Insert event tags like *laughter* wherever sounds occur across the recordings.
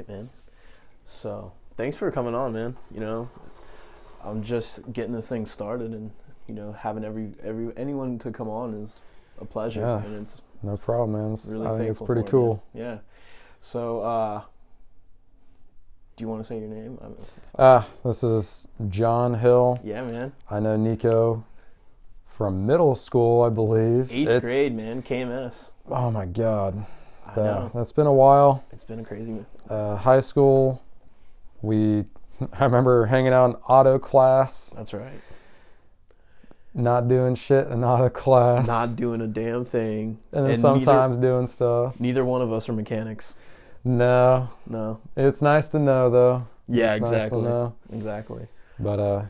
right, man. So thanks for coming on, man. You know, I'm just getting this thing started, and you know, having every every anyone to come on is a pleasure, Yeah. and it's No problem, man. It's- really I think it's pretty for it, cool. Yeah. So, uh, do you want to say your name? Ah, this is Jon Hill. yeah, man. I know Nico from middle school, I believe. Eighth It's- grade, man. KMS. Oh my god, I know. that's been a while. It's been a crazy. Uh, high school, we. *laughs* I remember hanging out in auto class, That's right. not doing shit in auto class, Not doing a damn thing. and then and sometimes doing stuff. Neither, neither one of us are mechanics. No, No. it's nice to know though. Yeah, It's nice to exactly. know. Exactly. But uh,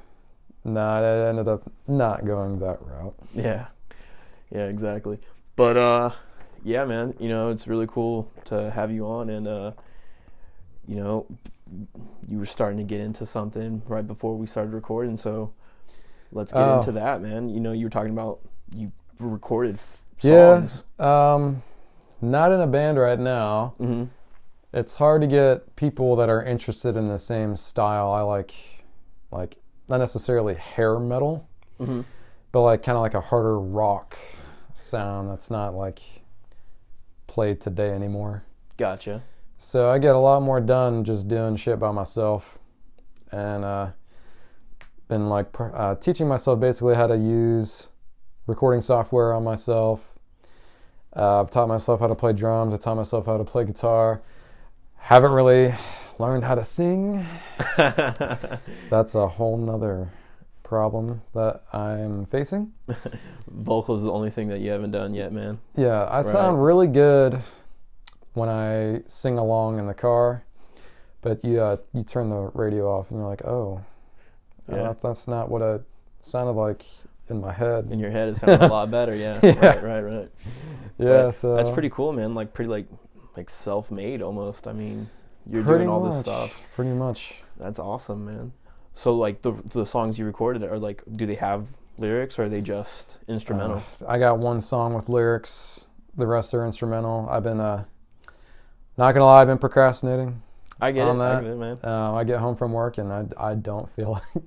no, I ended up not going that route. Yeah. Yeah, exactly. But uh yeah, man, you know, it's really cool to have you on and uh you know, you were starting to get into something right before we started recording, so let's get Oh. into that, man. You know, you were talking about you recorded f- Yeah. Um, not in a band right now. hmm It's hard to get people that are interested in the same style. I like, like not necessarily hair metal, hmm but like kind of like a harder rock sound that's not like played today anymore. Gotcha. So I get a lot more done just doing shit by myself, and uh, been like pr- uh, teaching myself basically how to use recording software on myself. Uh, I've taught myself how to play drums. I taught myself how to play guitar. Haven't really learned how to sing. *laughs* That's a whole nother problem that I'm facing. *laughs* Vocals is the only thing that you haven't done yet, man. Yeah, I Right. sound really good when I sing along in the car, but you uh, you turn the radio off and you're like, oh, uh, Yeah. that- that's not what it sounded like in my head. In your head it sounded a lot *laughs* better, yeah. Yeah. Right, right, right. yeah, But so That's pretty cool, man. Like pretty like like self-made almost. I mean, you're pretty doing all much, this stuff. Pretty much. That's awesome, man. So like the the songs you recorded are like do they have lyrics or are they just instrumental? Uh, I got one song with lyrics. The rest are instrumental. I've been uh, not gonna lie, I've been procrastinating. I get it. I get it, man. Um, I get home from work and I I don't feel *laughs* like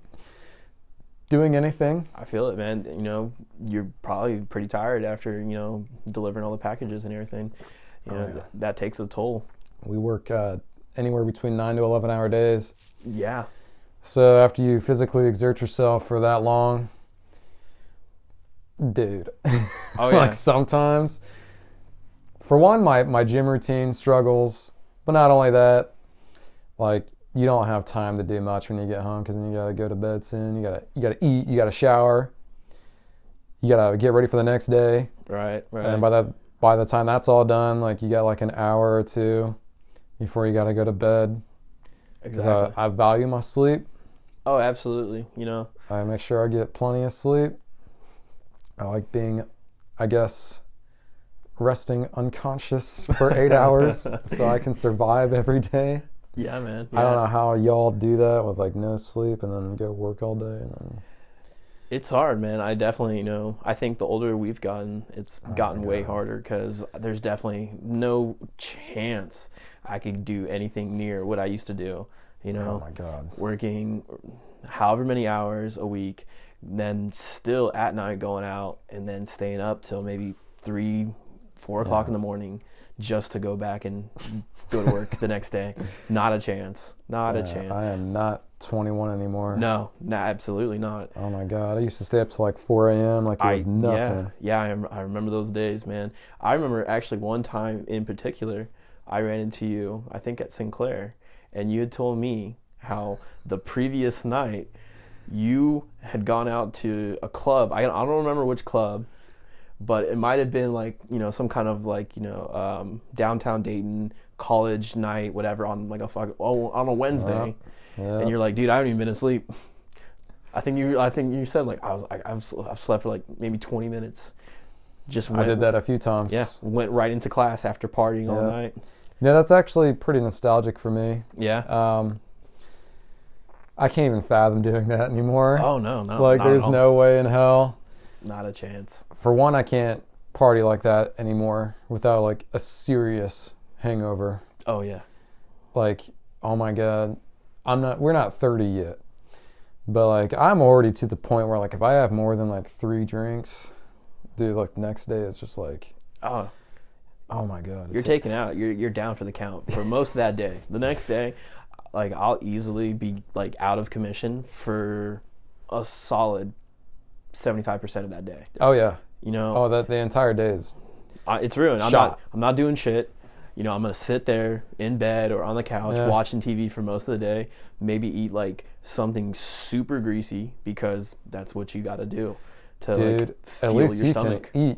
doing anything. I feel it, man. You know, you're probably pretty tired after, you know, delivering all the packages and everything. You Oh, know, yeah. th- that takes a toll. We work uh, anywhere between nine to eleven hour days. Yeah. So after you physically exert yourself for that long, dude. Oh, *laughs* yeah. like sometimes, for one, my my gym routine struggles, but not only that, like you don't have time to do much when you get home because then you gotta go to bed soon. You gotta you gotta eat. You gotta shower. You gotta get ready for the next day. Right, right. And by that by the time that's all done, like you got like an hour or two before you gotta go to bed. exactly. I, I value my sleep. oh, absolutely. You know, I make sure I get plenty of sleep. I like being, I guess, resting unconscious for eight hours so I can survive every day. yeah, man. I don't know how y'all do that with like no sleep and then go work all day and then It's hard, man. I definitely you know. I think the older we've gotten, it's Oh gotten way harder because there's definitely no chance I could do anything near what I used to do. You know, oh my god. working however many hours a week, then still at night going out and then staying up till maybe three, four o'clock Yeah. in the morning just to go back and go to work the next day. *laughs* Not a chance. Not a chance. I am not 21 anymore. no, no, absolutely not. Oh my god. I used to stay up to like 4 a.m. like it I was nothing. yeah yeah I, I remember those days, man. I remember actually one time in particular, I ran into you. I think at Sinclair, and you had told me how the previous night you had gone out to a club. I I don't remember which club, but it might have been like you know some kind of like you know um, downtown Dayton college night, whatever on like a fuck oh, on a Wednesday, Yeah. and you're like, dude, I haven't even been asleep. I think you. I think you said like I was. I, I've I've slept for like maybe 20 minutes. Just I did that a few times. Yeah, went right into class after partying all Yeah. night. Yeah, that's actually pretty nostalgic for me. Yeah. Um, I can't even fathom doing that anymore. oh no, no. like, there's all. no way in hell. Not a chance. For one, I can't party like that anymore without like a serious hangover. Oh yeah. like, oh my god, I'm not. We're not 30 yet, but like I'm already to the point where like if I have more than like three drinks, dude, like the next day it's just like, Oh, oh my god, you're taken out. You're you're down for the count for most of that day. The next day, like I'll easily be like out of commission for a solid seventy five percent of that day. oh yeah, You know, oh that the entire day is I, it's ruined. I'm Shot. not. I'm not doing shit. You know, I'm gonna sit there in bed or on the couch Yeah. watching TV for most of the day. Maybe eat like something super greasy because that's what you got to do to dude. like at fuel least your you stomach. can eat.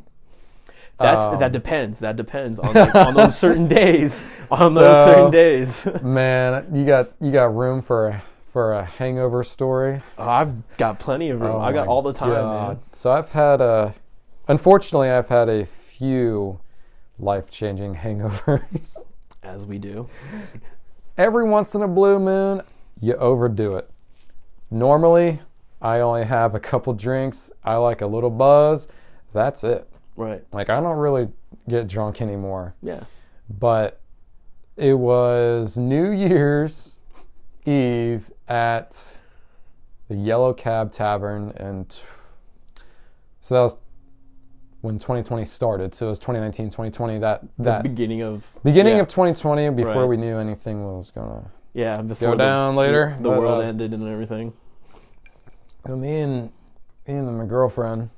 That's Um, that depends. That depends on like, *laughs* on those certain days. On those So- certain days. *laughs* Man, you got you got room for a for a hangover story. Oh, I've got plenty of room. Oh I got all the time, God. man. So I've had a, unfortunately, I've had a few life changing hangovers. *laughs* As we do. Every once in a blue moon, you overdo it. Normally, I only have a couple drinks. I like a little buzz. That's it. Right. Like I don't really get drunk anymore. Yeah. But it was New Year's Eve at the Yellow Cab Tavern, and t- so that was when 2020 started. So it was 2019, 2020. That The that beginning of beginning yeah. of 2020, before Right. we knew anything was gonna yeah before go the- down later. The but, world uh, ended and everything. know, me and me and my girlfriend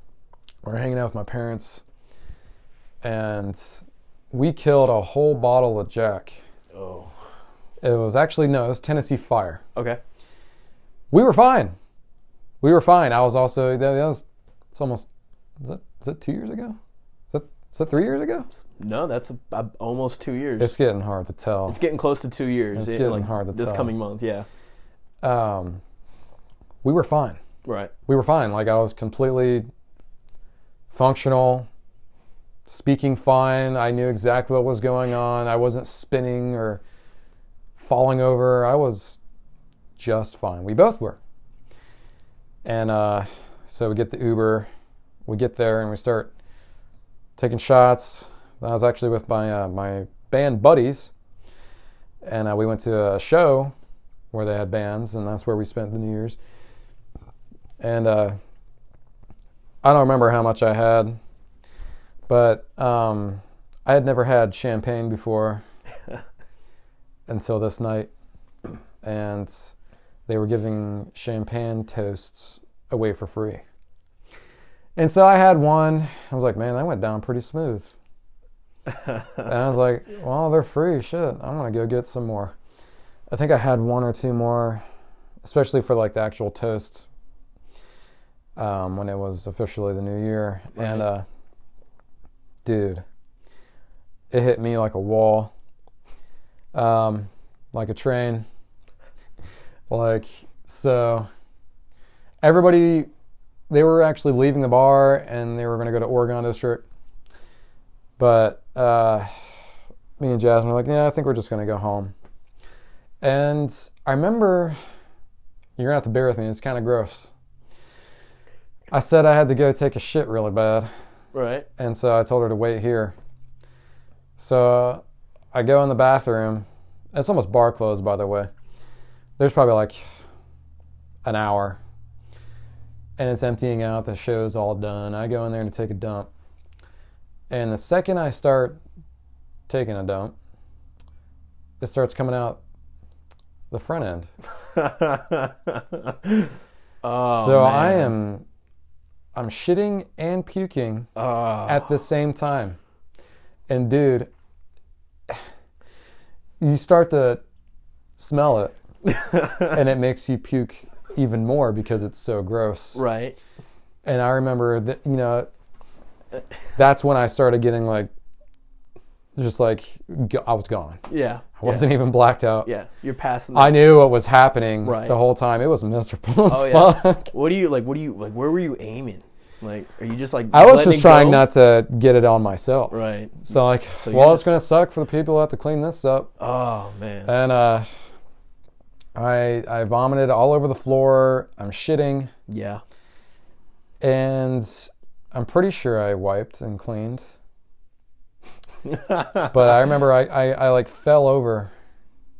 were hanging out with my parents, and we killed a whole bottle of Jack. Oh. It was actually no, it was Tennessee Fire. Okay. We were fine. We were fine. I was also that, that was it's almost is that is that two years ago? Is that is that three years ago? No, that's a, a- almost two years. It's getting hard to tell. It's getting close to two years. It's in, getting like, hard to this tell. This coming month. Yeah. Um, we were fine. Right. We were fine. Like I was completely functional, speaking fine. I knew exactly what was going on. I wasn't spinning or falling over. I was just fine. We both were. And uh, so we get the Uber. We get there and we start taking shots. I was actually with my uh, my band buddies, and uh, we went to a show where they had bands, and that's where we spent the New Year's. And uh, I don't remember how much I had, but um, I had never had champagne before *laughs* until this night, and they were giving champagne toasts away for free. And so I had one. I was like, man, that went down pretty smooth. And I was like, well, they're free. Shit, I'm gonna go get some more. I think I had one or two more, especially for like the actual toast um, when it was officially the new year. And uh, dude, it hit me like a wall, um, like a train. Like so, everybody they were actually leaving the bar and they were going to go to Oregon District. But uh, me and Jasmine were like, yeah, I think we're just going to go home. And I remember, you're going to have to bear with me, it's kind of gross. I said I had to go take a shit really bad. Right. And so I told her to wait here. So I go in the bathroom. It's almost bar closed, by the way. There's probably like an hour. And it's emptying out. The show's all done. I go in there to take a dump. And the second I start taking a dump, it starts coming out the front end. *laughs* oh, so I am I'm shitting and puking Oh. at the same time. And dude, *sighs* you start to smell it *laughs* and it makes you puke even more because it's so gross. right. And I remember that, you know, that's when I started getting like, just like, I was gone. Yeah. I wasn't even blacked out. Yeah. You're passing. The, I knew what was happening Right. the whole time. It was miserable *laughs* oh yeah. fuck. What do you like? What do you like? Where were you aiming? Like, are you just like? I was just trying go? not to get it on myself. Right. So like, So well, it's gonna suck for the people who have to clean this up. Oh man. And uh, I I vomited all over the floor. I'm shitting, yeah. and I'm pretty sure I wiped and cleaned. But I remember I, I, I like fell over,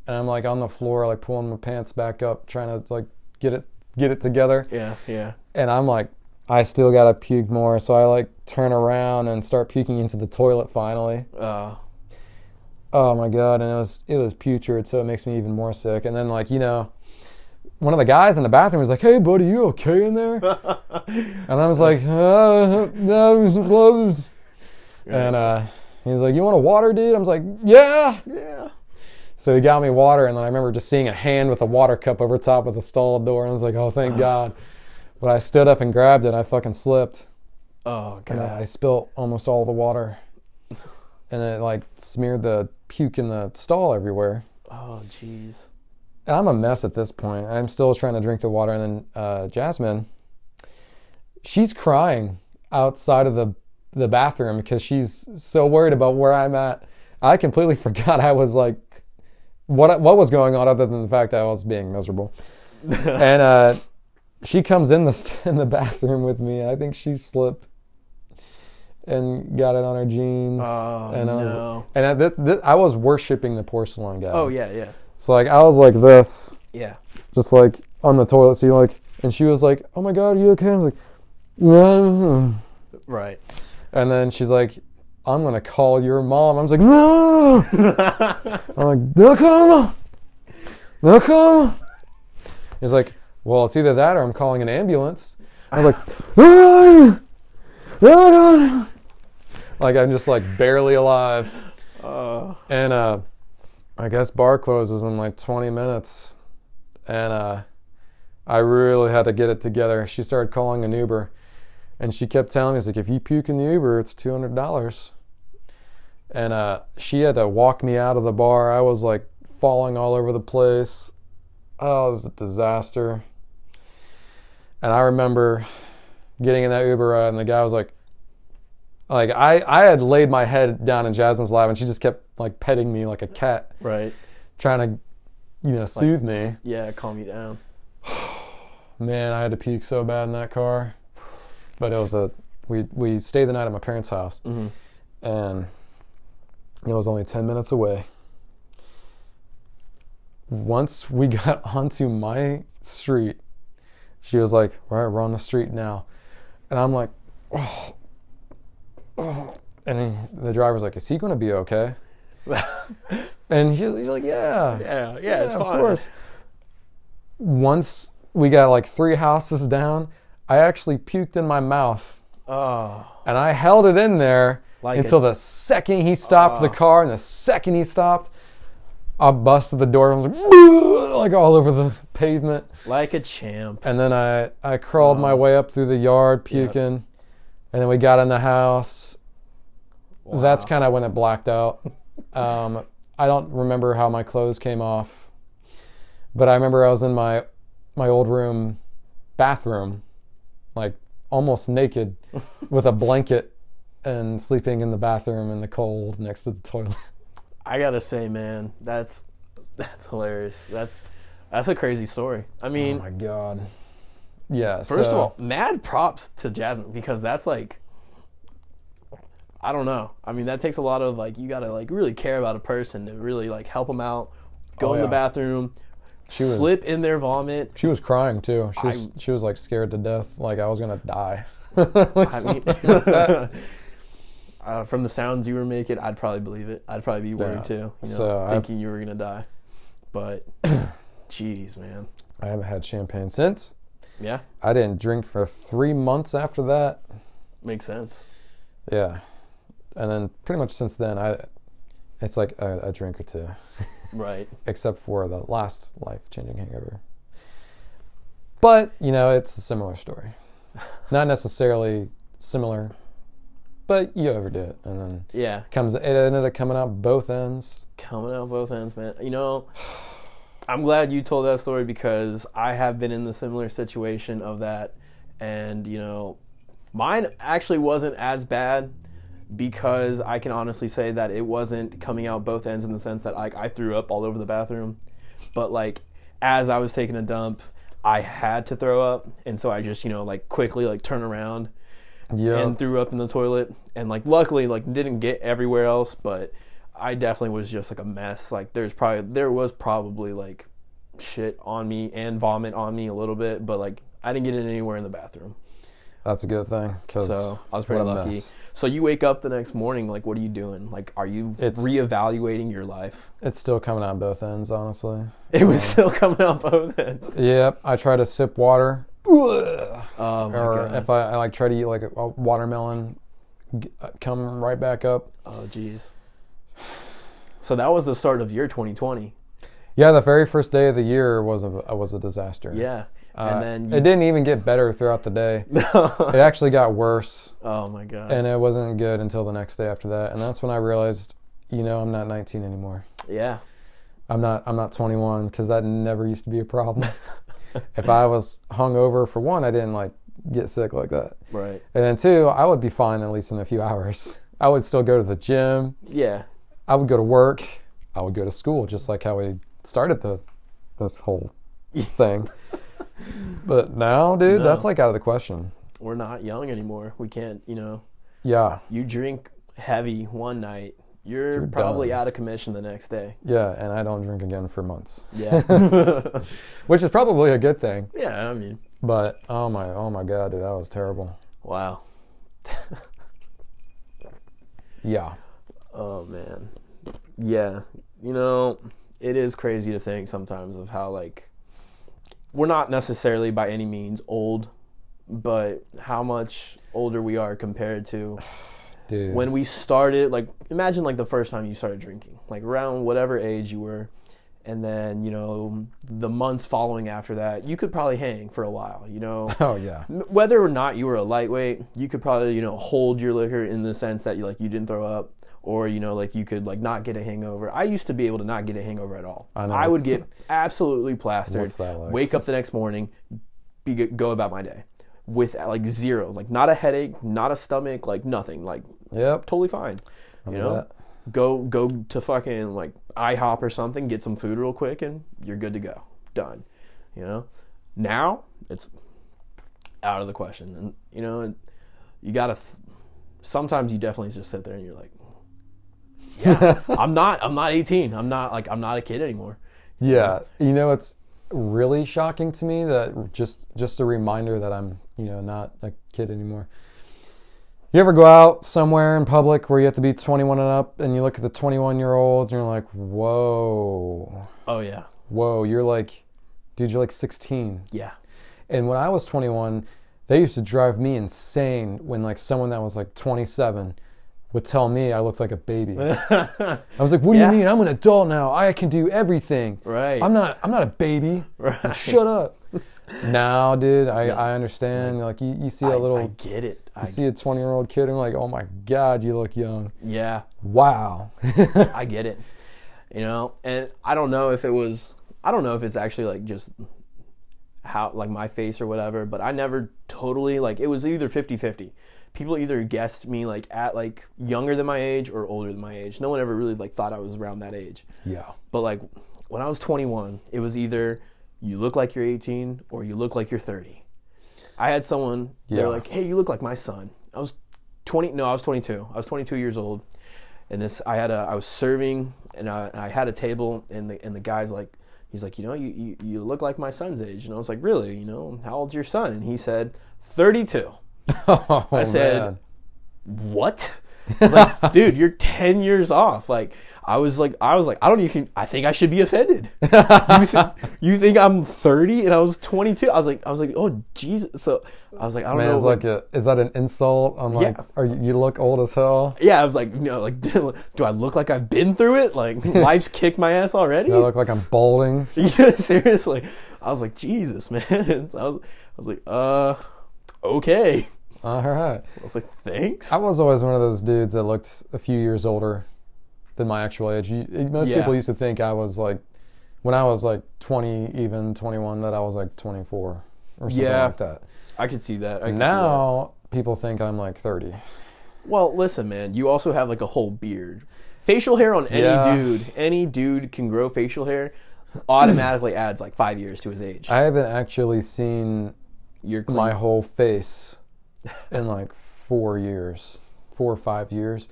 and I'm like on the floor, like pulling my pants back up, trying to like get it get it together, Yeah, yeah. and I'm like, I still gotta puke more, so I like turn around and start puking into the toilet finally. Uh, Oh my god, and it was it was putrid, so it makes me even more sick. And then like you know, one of the guys in the bathroom was like, "Hey, buddy, you okay in there?" *laughs* And I was like, uh, no. and uh, he's like, "You want a water, dude?" I was like, "Yeah." yeah. So he got me water, and then I remember just seeing a hand with a water cup over top of the stall door, and I was like, "Oh, thank *laughs* God." But I stood up and grabbed it. I fucking slipped, Oh and god. I spilt almost all the water, *laughs* and it like smeared the puke in the stall everywhere. Oh jeez. And I'm a mess at this point. I'm still trying to drink the water, and then uh, Jasmine, she's crying outside of the the bathroom because she's so worried about where I'm at. I completely *laughs* forgot I was like, what what was going on other than the fact that I was being miserable. *laughs* and uh, she comes in the *laughs* in the bathroom with me. I think she slipped and got it on her jeans. Oh and I was, no. and I, th- th- I was worshiping the porcelain guy. Oh yeah, yeah. So like I was like this, Yeah. just like on the toilet seat, like, and she was like, "Oh my god, are you okay?" I was like, "No." Right. And then she's like, "I'm gonna call your mom." I was like, "No!" I'm like, "No come, no come." He's like, "Well, it's either that or I'm calling an ambulance." I was like, "No, no, no." Like I'm just like barely alive. uh, And uh, I guess bar closes in like 20 minutes. And uh, I really had to get it together. She started calling an Uber. And she kept telling me, "It's like, if you puke in the Uber, it's $200. And uh, she had to walk me out of the bar. I was like falling all over the place. Oh, it was a disaster. And I remember getting in that Uber ride, and the guy was like, like I, I had laid my head down in Jasmine's lap, and she just kept like petting me like a cat, right. trying to, you know, soothe me. Yeah, calm you down. *sighs* Man, I had to puke so bad in that car, but it was a we we stayed the night at my parents' house, Mhm. and it was only ten minutes away. Once we *laughs* got onto my street, she was like, "All right, we're on the street now," and I'm like, "Oh." Oh." *sighs* And he, the driver's like, "Is he going to be okay?" *laughs* And he, he's like, "Yeah, yeah, yeah, it's of fine. course." Once we got like three houses down, I actually puked in my mouth, Oh, and I held it in there Like until a- the second he stopped the Oh. car, and the second he stopped, I busted the door. and I was like, like all over the pavement, like a champ. and then I I crawled oh. my Oh. way up through the yard puking, and then we got in the house. That's kind of when it blacked out. Um, I don't remember how my clothes came off, but I remember I was in my my old room bathroom, like almost naked, *laughs* with a blanket, and sleeping in the bathroom in the cold next to the toilet. I gotta say, man, that's that's hilarious. That's that's a crazy story. I mean, oh my god. Yeah. first so- of all, mad props to Jasmine because that's like, I don't know. I mean, that takes a lot of like you gotta like really care about a person to really like help them out, go Oh, in the bathroom, She was- slip in their vomit. She was crying too. She was I- she was like scared to death, like I was gonna die. *laughs* I mean, *laughs* uh, from the sounds you were making, I'd probably believe it. I'd probably be worried Yeah. too, you know, So I've- thinking you were gonna die. But, *clears throat* jeez, man, I haven't had champagne since. yeah, I didn't drink for three months after that. makes sense. Yeah, and then pretty much since then, I it's like a, a drink or two, *laughs* Right. except for the last life changing hangover. But you know, it's a similar story. *laughs* Not necessarily similar, but you overdo it, and then Yeah, comes it ended up coming out both ends. coming out both ends, man. You know, I'm glad you told that story because I have been in the similar situation of that, and you know, mine actually wasn't as bad because I can honestly say that it wasn't coming out both ends in the sense that like I threw up all over the bathroom, but like as I was taking a dump, I had to throw up, and so I just you know like quickly like turn around Yeah, and threw up in the toilet and like luckily like didn't get everywhere else but I definitely was just like a mess. Like there's probably there was probably like shit on me and vomit on me a little bit, but like I didn't get it anywhere in the bathroom. That's a good thing. So I was pretty lucky. mess. So you wake up the next morning, like what are you doing? Like are you It's- reevaluating your life? It's still coming out both ends, honestly. It was still *laughs* coming out both ends. Yep. I try to sip water. Oh or god. if I, I like try to eat like a, a watermelon, g- uh, come right back up. oh jeez. So that was the start of year 2020. Yeah, the very first day of the year was a was a disaster. Yeah. Uh, and then it didn't even get better throughout the day. *laughs* It actually got worse, Oh my god. and it wasn't good until the next day after that. And that's when I realized, you know, I'm not 19 anymore. yeah. I'm not I'm not 21 because that never used to be a problem. *laughs* if I was hungover for one, I didn't like get sick like that. Right. And then two, I would be fine at least in a few hours. I would still go to the gym. Yeah. I would go to work. I would go to school, just like how we started the this whole *laughs* thing. *laughs* but now, dude, No. that's like out of the question. We're not young anymore. We can't, you know, Yeah, you drink heavy one night, you're, probably done. out of commission the next day. yeah, and I don't drink again for months, Yeah. *laughs* which is probably a good thing. yeah, I mean, But oh my, oh my god, dude, that was terrible. wow. *laughs* Yeah, Oh man. Yeah. You know, it is crazy to think sometimes of how like we're not necessarily by any means old, but how much older we are compared to *sighs* dude. when we started like imagine like the first time you started drinking like around whatever age you were. And then you know the months following after that you could probably hang for a while you know? *laughs* Oh yeah, whether or not you were a lightweight you could probably you know hold your liquor in the sense that you like you didn't throw up or you know like you could like not get a hangover i used to be able to not get a hangover at all I know. would get *laughs* absolutely plastered like? wake up the next morning be, go about my day with like zero like not a headache not a stomach like nothing like yep. totally fine you know that. go go to fucking like ihop or something get some food real quick and you're good to go done you know now it's out of the question and you know and you gotta th- sometimes you definitely just sit there and you're like yeah. *laughs* I'm not i'm not 18 i'm not like i'm not a kid anymore. Yeah, you know it's really shocking to me that just just a reminder that I'm you know not a kid anymore. You ever go out somewhere in public where you have to be 21 and up, and you look at the 21 year olds, and you're like, whoa, oh yeah. Whoa, you're like, dude, you're like 16. yeah. And when I was 21, they used to drive me insane when like someone that was like 27 would tell me I looked like a baby. *laughs* I was like, "What do Yeah. you mean? I'm an adult now. I can do everything. right I'm not. I'm not a baby. right Shut up." *laughs* now, dude, I, I understand. Like you, you see a little, I get it I, you see a 20 year old kid, and you're like, "Oh my god, you look young." yeah Wow. I get it. You know, and I don't know if it was I don't know if it's actually like just how like my face or whatever, but I never totally like it was either 50-50. People either guessed me like at like younger than my age or older than my age. No one ever really like thought I was around that age. yeah. But like when I was 21, it was either you look like you're 18 or you look like you're 30. I had someone yeah. they're like, "Hey, you look like my son." I was 20 no, I was 22. I was 22 years old. And this I had a I was serving and I, and I had a table and the and the guy's like he's like, "You know, you, you you look like my son's age." And I was like, "Really? You know, how old's your son?" And he said, "32." Oh, I said, man. what? I was like, dude, you're 10 years off. Like, I was like, I was like, I don't even, I think I should be offended. you, th- you think I'm 30 and I was 22? I was like, I was like, oh, Jesus. So I was like, I don't Man, know. it's like a, is that an insult? I'm like, Yeah. are you, you look old as hell? yeah, I was like, you know, like, do I look like I've been through it? Like, life's kicked my ass already? Do I look like I'm balding? yeah, seriously. I was like, Jesus, man. So I was, I was like, uh, okay. All right. I was like, thanks. I was always one of those dudes that looked a few years older than my actual age. You, most Yeah. people used to think I was like, when I was like 20, even 21, that I was like 24 or something Yeah. like that. I could see that. I could see that. Now people think I'm like 30. Well, listen, man. You also have like a whole beard. Facial hair on any Yeah. dude, any dude can grow facial hair. Automatically *clears throat* adds like five years to his age. I haven't actually seen clean. my whole face in like four years, four or five years.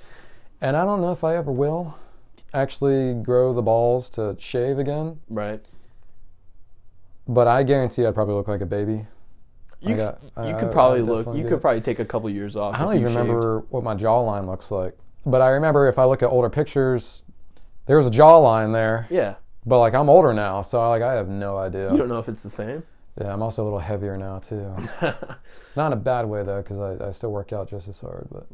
And I don't know if I ever will. actually grow the balls to shave again, Right. but I guarantee I'd probably look like a baby. You, got- you I- could probably I look. You could it. probably take a couple years off. I don't if even remember what my jawline looks like, but I remember if I look at older pictures, there was a jawline there. Yeah. But like I'm older now, so like I have no idea. You don't know if it's the same. Yeah, I'm also a little heavier now too. *laughs* Not in a bad way though, because I, I still work out just as hard. But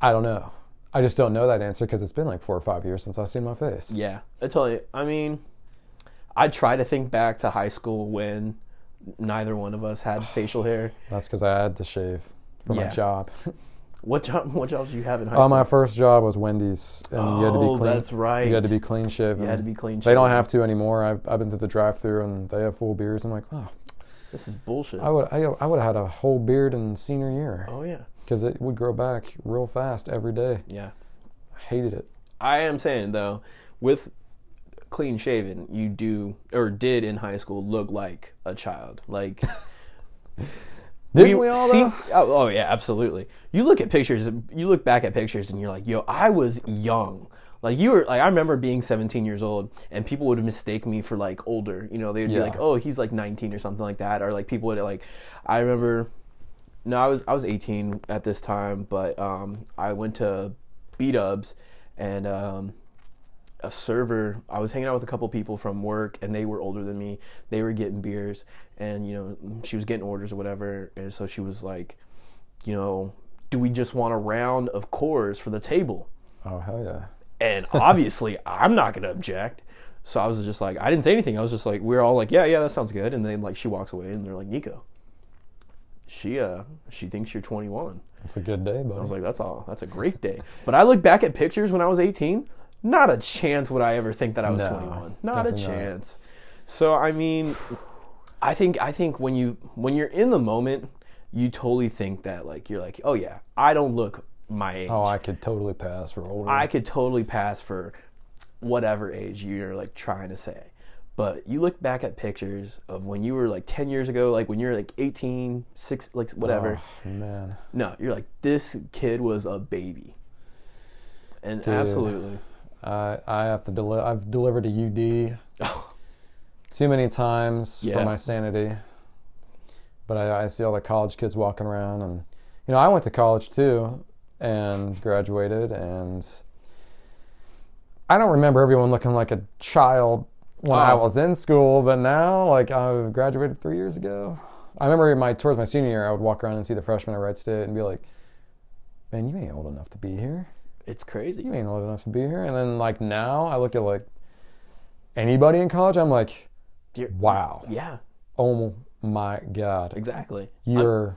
I don't know. I just don't know that answer because it's been like four or five years since I've seen my face. Yeah, I tell you. I mean, I try to think back to high school when neither one of us had facial hair. That's because I had to shave for my job. *laughs* What job? *laughs* What jobs do you have in high Oh, school? my first job was Wendy's, and you had to be Oh, clean. that's right. You had to be clean shaven. You had to be clean. They don't have to anymore. I've, I've been to the drive-through and they have full beards. I'm like, oh, This is bullshit. I would I, I would have had a whole beard in senior year oh yeah, because it would grow back real fast every day. yeah. I hated it. I am saying though, with clean shaven, you do or did in high school look like a child. Like *laughs* Didn't we, all? see- oh, oh yeah, absolutely. You look at pictures, you look back at pictures, and you're like, yo, I was young. Like you were like I remember being 17 years old, and people would mistake me for like older. You know, they would be like, oh, he's like 19 or something like that, or like people would like. I remember. No, I was I was 18 at this time, but um, I went to B Dubs, and um, a server. I was hanging out with a couple people from work, and they were older than me. They were getting beers, and you know, she was getting orders or whatever. And so she was like, you know, do we just want a round of Coors for the table? Oh hell yeah! And obviously, *laughs* I'm not gonna object. So I was just like, I didn't say anything. I was just like, we are all like, yeah, yeah, that sounds good. And then like she walks away, and they're like, Nico, she uh, she thinks you're 21. That's a good day, but I was like, that's all. That's a great day. But I look back at pictures when I was 18. Not a chance would I ever think that I was No, 21. Not a definitely not. chance. So I mean, I think I think when you when you're in the moment, you totally think that like you're like, oh yeah, I don't look my age. Oh, I could totally pass for older. I could totally pass for whatever age you're like trying to say. But you look back at pictures of when you were like 10 years ago, like when you're like 18, 6, like whatever. Oh, man, No, you're like this kid was a baby. And Dude. absolutely. I I have to deli- I've delivered a UD *laughs* too many times Yeah. for my sanity. But I, I see all the college kids walking around, and you know I went to college too, and graduated, and I don't remember everyone looking like a child when I Oh. was in school, but now like I graduated three years ago. I remember my towards my senior year, I would walk around and see the freshmen at Wright State and be like, "Man, you ain't old enough to be here." It's crazy. you ain't old enough to be here. And then like now I look at like anybody in college, I'm like, You're- wow, Yeah, oh my god, exactly. you're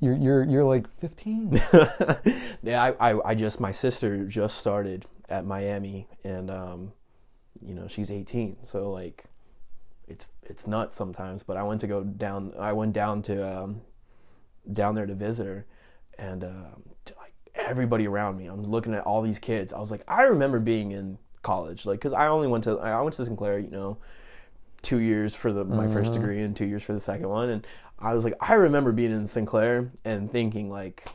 you're you're you're like 15. *laughs* yeah, I, I, I just my sister just started at Miami, and um, you know she's 18, so like, it's it's nuts sometimes. But I went to go down. I went down to um, down there to visit her, and um, like everybody around me, I'm looking at all these kids. I was like, I remember being in college, like, cause I only went to I went to Sinclair, you know, two years for the my first mm-hmm. degree and two years for the second one, and I was like, I remember being in Sinclair and thinking like,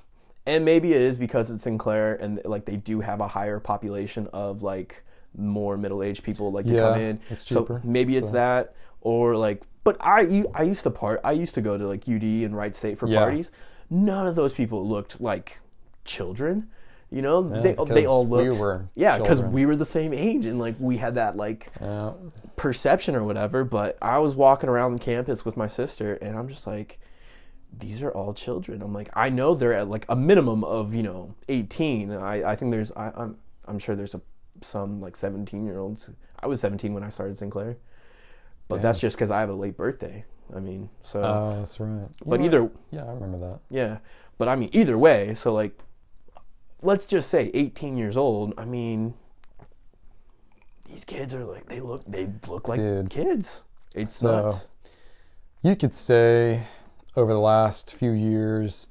and maybe it is because it's Sinclair and like they do have a higher population of like more middle aged people like to Yeah, come in. it's cheaper, so maybe it's so. that or like, but I I used to part I used to go to like UD and Wright State for Yeah. parties. None of those people looked like children. You know, Yeah, they they all we looked were yeah, because we were the same age and like we had that like yeah. perception or whatever. But I was walking around the campus with my sister, and I'm just like, these are all children. I'm like, I know they're at like a minimum of you know 18. I I think there's I, I'm I'm sure there's a, some like 17 year olds. I was 17 when I started Sinclair, but that's just because I have a late birthday. I mean, so Oh, that's right. You but either what? yeah, I remember that. yeah, but I mean either way. So like, let's just say 18 years old. I mean, these kids are like they look they look like Dude. kids. It's So- nuts. You could say over the last few years,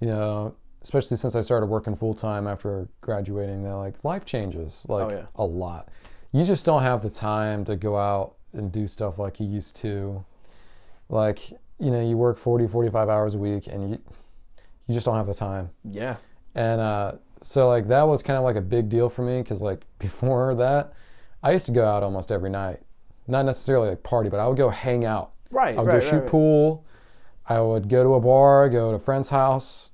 you know, especially since I started working full time after graduating, that like life changes oh, like Oh, yeah. a lot. You just don't have the time to go out and do stuff like you used to. Like, you know, you work 40, 45 hours a week and you you just don't have the time. Yeah. And uh, so like that was kind of like a big deal for me because like *laughs* before that, I used to go out almost every night. Not necessarily like party, but I would go hang out. Right, I would right, go shoot right. pool. I would go to a bar, go to a friend's house,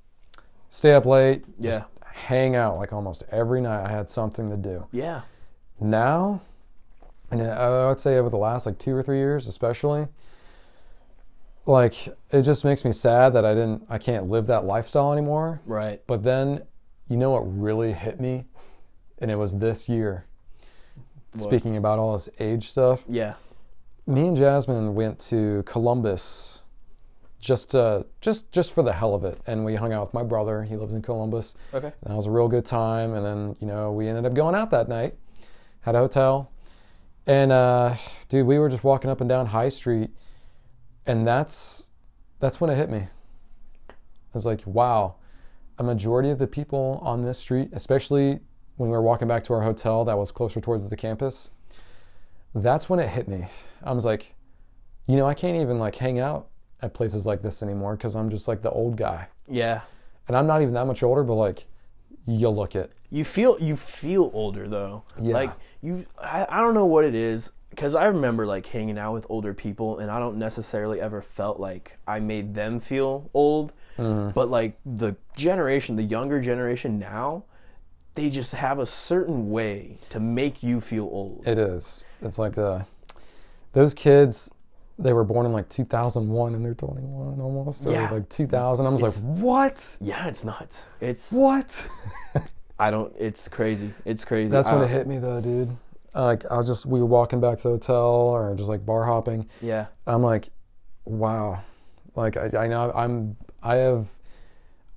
stay up late, Yeah. just hang out like almost every night. I had something to do. Yeah. Now, and I would say over the last like two or three years, especially, like it just makes me sad that I didn't, I can't live that lifestyle anymore. Right. But then, you know what really hit me, and it was this year. What? Speaking about all this age stuff, Yeah. me and Jasmine went to Columbus just uh just just for the hell of it and we hung out with my brother he lives in Columbus Okay. and that was a real good time and then you know we ended up going out that night had a hotel and uh dude we were just walking up and down high street and that's that's when it hit me I was like wow a majority of the people on this street especially when we were walking back to our hotel that was closer towards the campus that's when it hit me. I was like, you know, I can't even like hang out at places like this anymore because I'm just like the old guy, Yeah. and I'm not even that much older, but like, you look it. You feel you feel older though. Yeah. Like you, I, I don't know what it is because I remember like hanging out with older people, and I don't necessarily ever felt like I made them feel old. Mm-hmm. But like the generation, the younger generation now, they just have a certain way to make you feel old. It is. It's like the those kids. They were born in like 2001 and they're 21 almost, or Yeah. like 2000. I was It's- like, what? yeah, it's nuts. It's What? I don't. It's crazy. It's crazy. That's when it hit me though, dude. Like I was just we were walking back to the hotel or just like bar hopping. Yeah. I'm like, wow, like I, I know I'm I have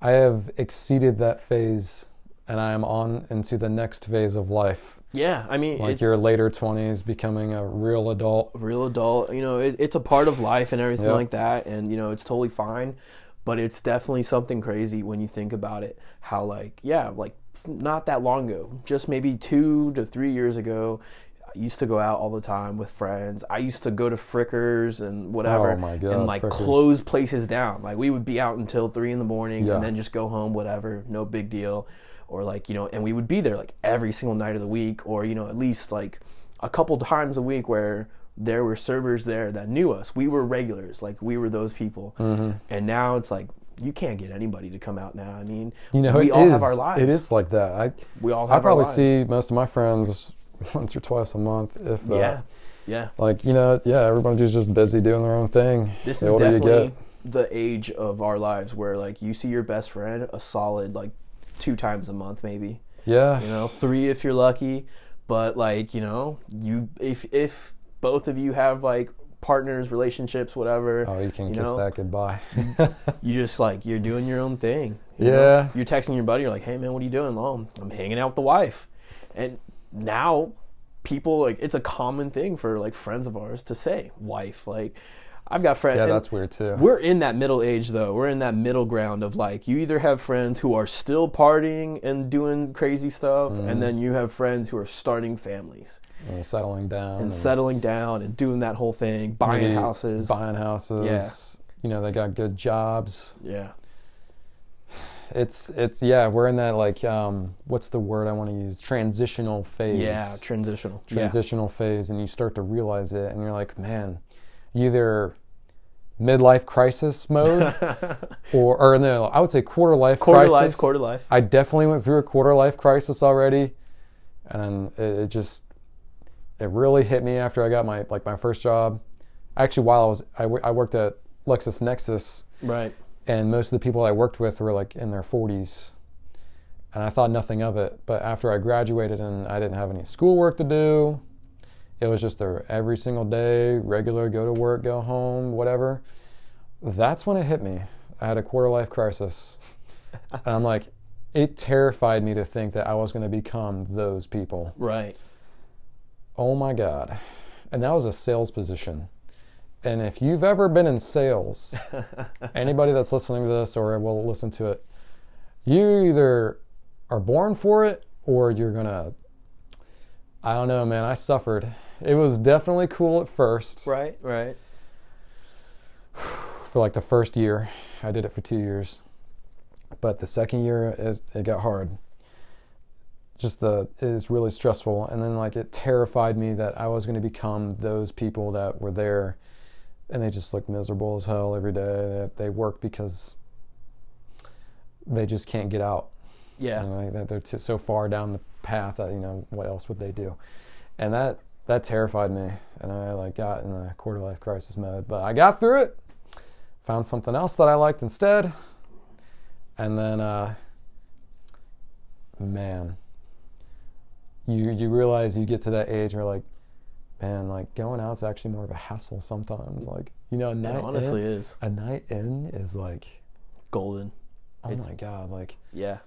I have exceeded that phase, and I am on into the next phase of life, Yeah. I mean, like it- your later 20s, becoming a real adult. real adult. You know, it, it's a part of life and everything Yeah. like that, and you know, it's totally fine. But it's definitely something crazy when you think about it. How like, yeah, like not that long ago, just maybe two to three years ago. I used to go out all the time with friends. I used to go to Fricker's and whatever, Oh my God, and like Fricker's. close places down. Like we would be out until three in the morning, Yeah. and then just go home, whatever, no big deal. Or like you know, and we would be there like every single night of the week, or you know, at least like a couple times a week where there were servers there that knew us. We were regulars, like we were those people. Mm-hmm. And now it's like you can't get anybody to come out now. I mean, You know, we all is, have our lives. It is like that. I We all I probably our lives. see most of my friends *laughs* once or twice a month, if that. Yeah, yeah. Like you know, yeah, everybody's just busy doing their own thing. This the is definitely the age of our lives where like you see your best friend a solid like two times a month, maybe. yeah, you know three if you're lucky but like you know you if if both of you have like partners relationships whatever oh, you can you kiss know, that goodbye. *laughs* you just like you're doing your own thing you know? Yeah. you're texting your buddy you're like hey man what are you doing oh i'm hanging out with the wife and now people like it's a common thing for like friends of ours to say wife like i've got friends yeah, that's weird too. we're in that middle age though. We're in that middle ground of like you either have friends who are still partying and doing crazy stuff, Mm-hmm. and then you have friends who are starting families and settling down and settling down and doing that whole thing, buying maybe houses. buying houses. Yeah. You know, they got good jobs. Yeah, It's it's yeah, we're in that like um what's the word I want to use? Transitional phase. yeah, transitional. transitional phase and you start to realize it and you're like, man, either midlife crisis mode *laughs* or or no, I would say quarter life quarter crisis. life, quarter life. I definitely went through a quarter life crisis already, and it, it just it really hit me after I got my like my first job. Actually, while I was I, worked at LexisNexis, Right. and most of the people I worked with were like in their 40s, and I thought nothing of it. But after I graduated and I didn't have any schoolwork to do, it was just a every single day regular go to work, go home, whatever. That's when it hit me. I had a quarter life crisis. And *laughs* I'm like, it terrified me to think that I was going to become those people. Right. Oh my God. And that was a sales position. And if you've ever been in sales, *laughs* anybody that's listening to this or will listen to it, you either are born for it or you're going to. I don't know, man. I suffered. It was definitely cool at first Right. Right. *sighs* for like the first year. I did it for two years. But the second year, is, it got hard. just the it's really stressful and then like it terrified me that i was going to become those people that were there and they just look miserable as hell every day that they work because they just can't get out Yeah. you know, like they're t- so far down the path that you know what else would they do? And that that terrified me. And i like got in a quarter life crisis mode but i got through it found something else that i liked instead. And then uh man you you realize you get to that age where like man like going out's actually more of a hassle sometimes. Like you know a It night honestly in, is. a night in is like golden. oh It's- my god like Yeah.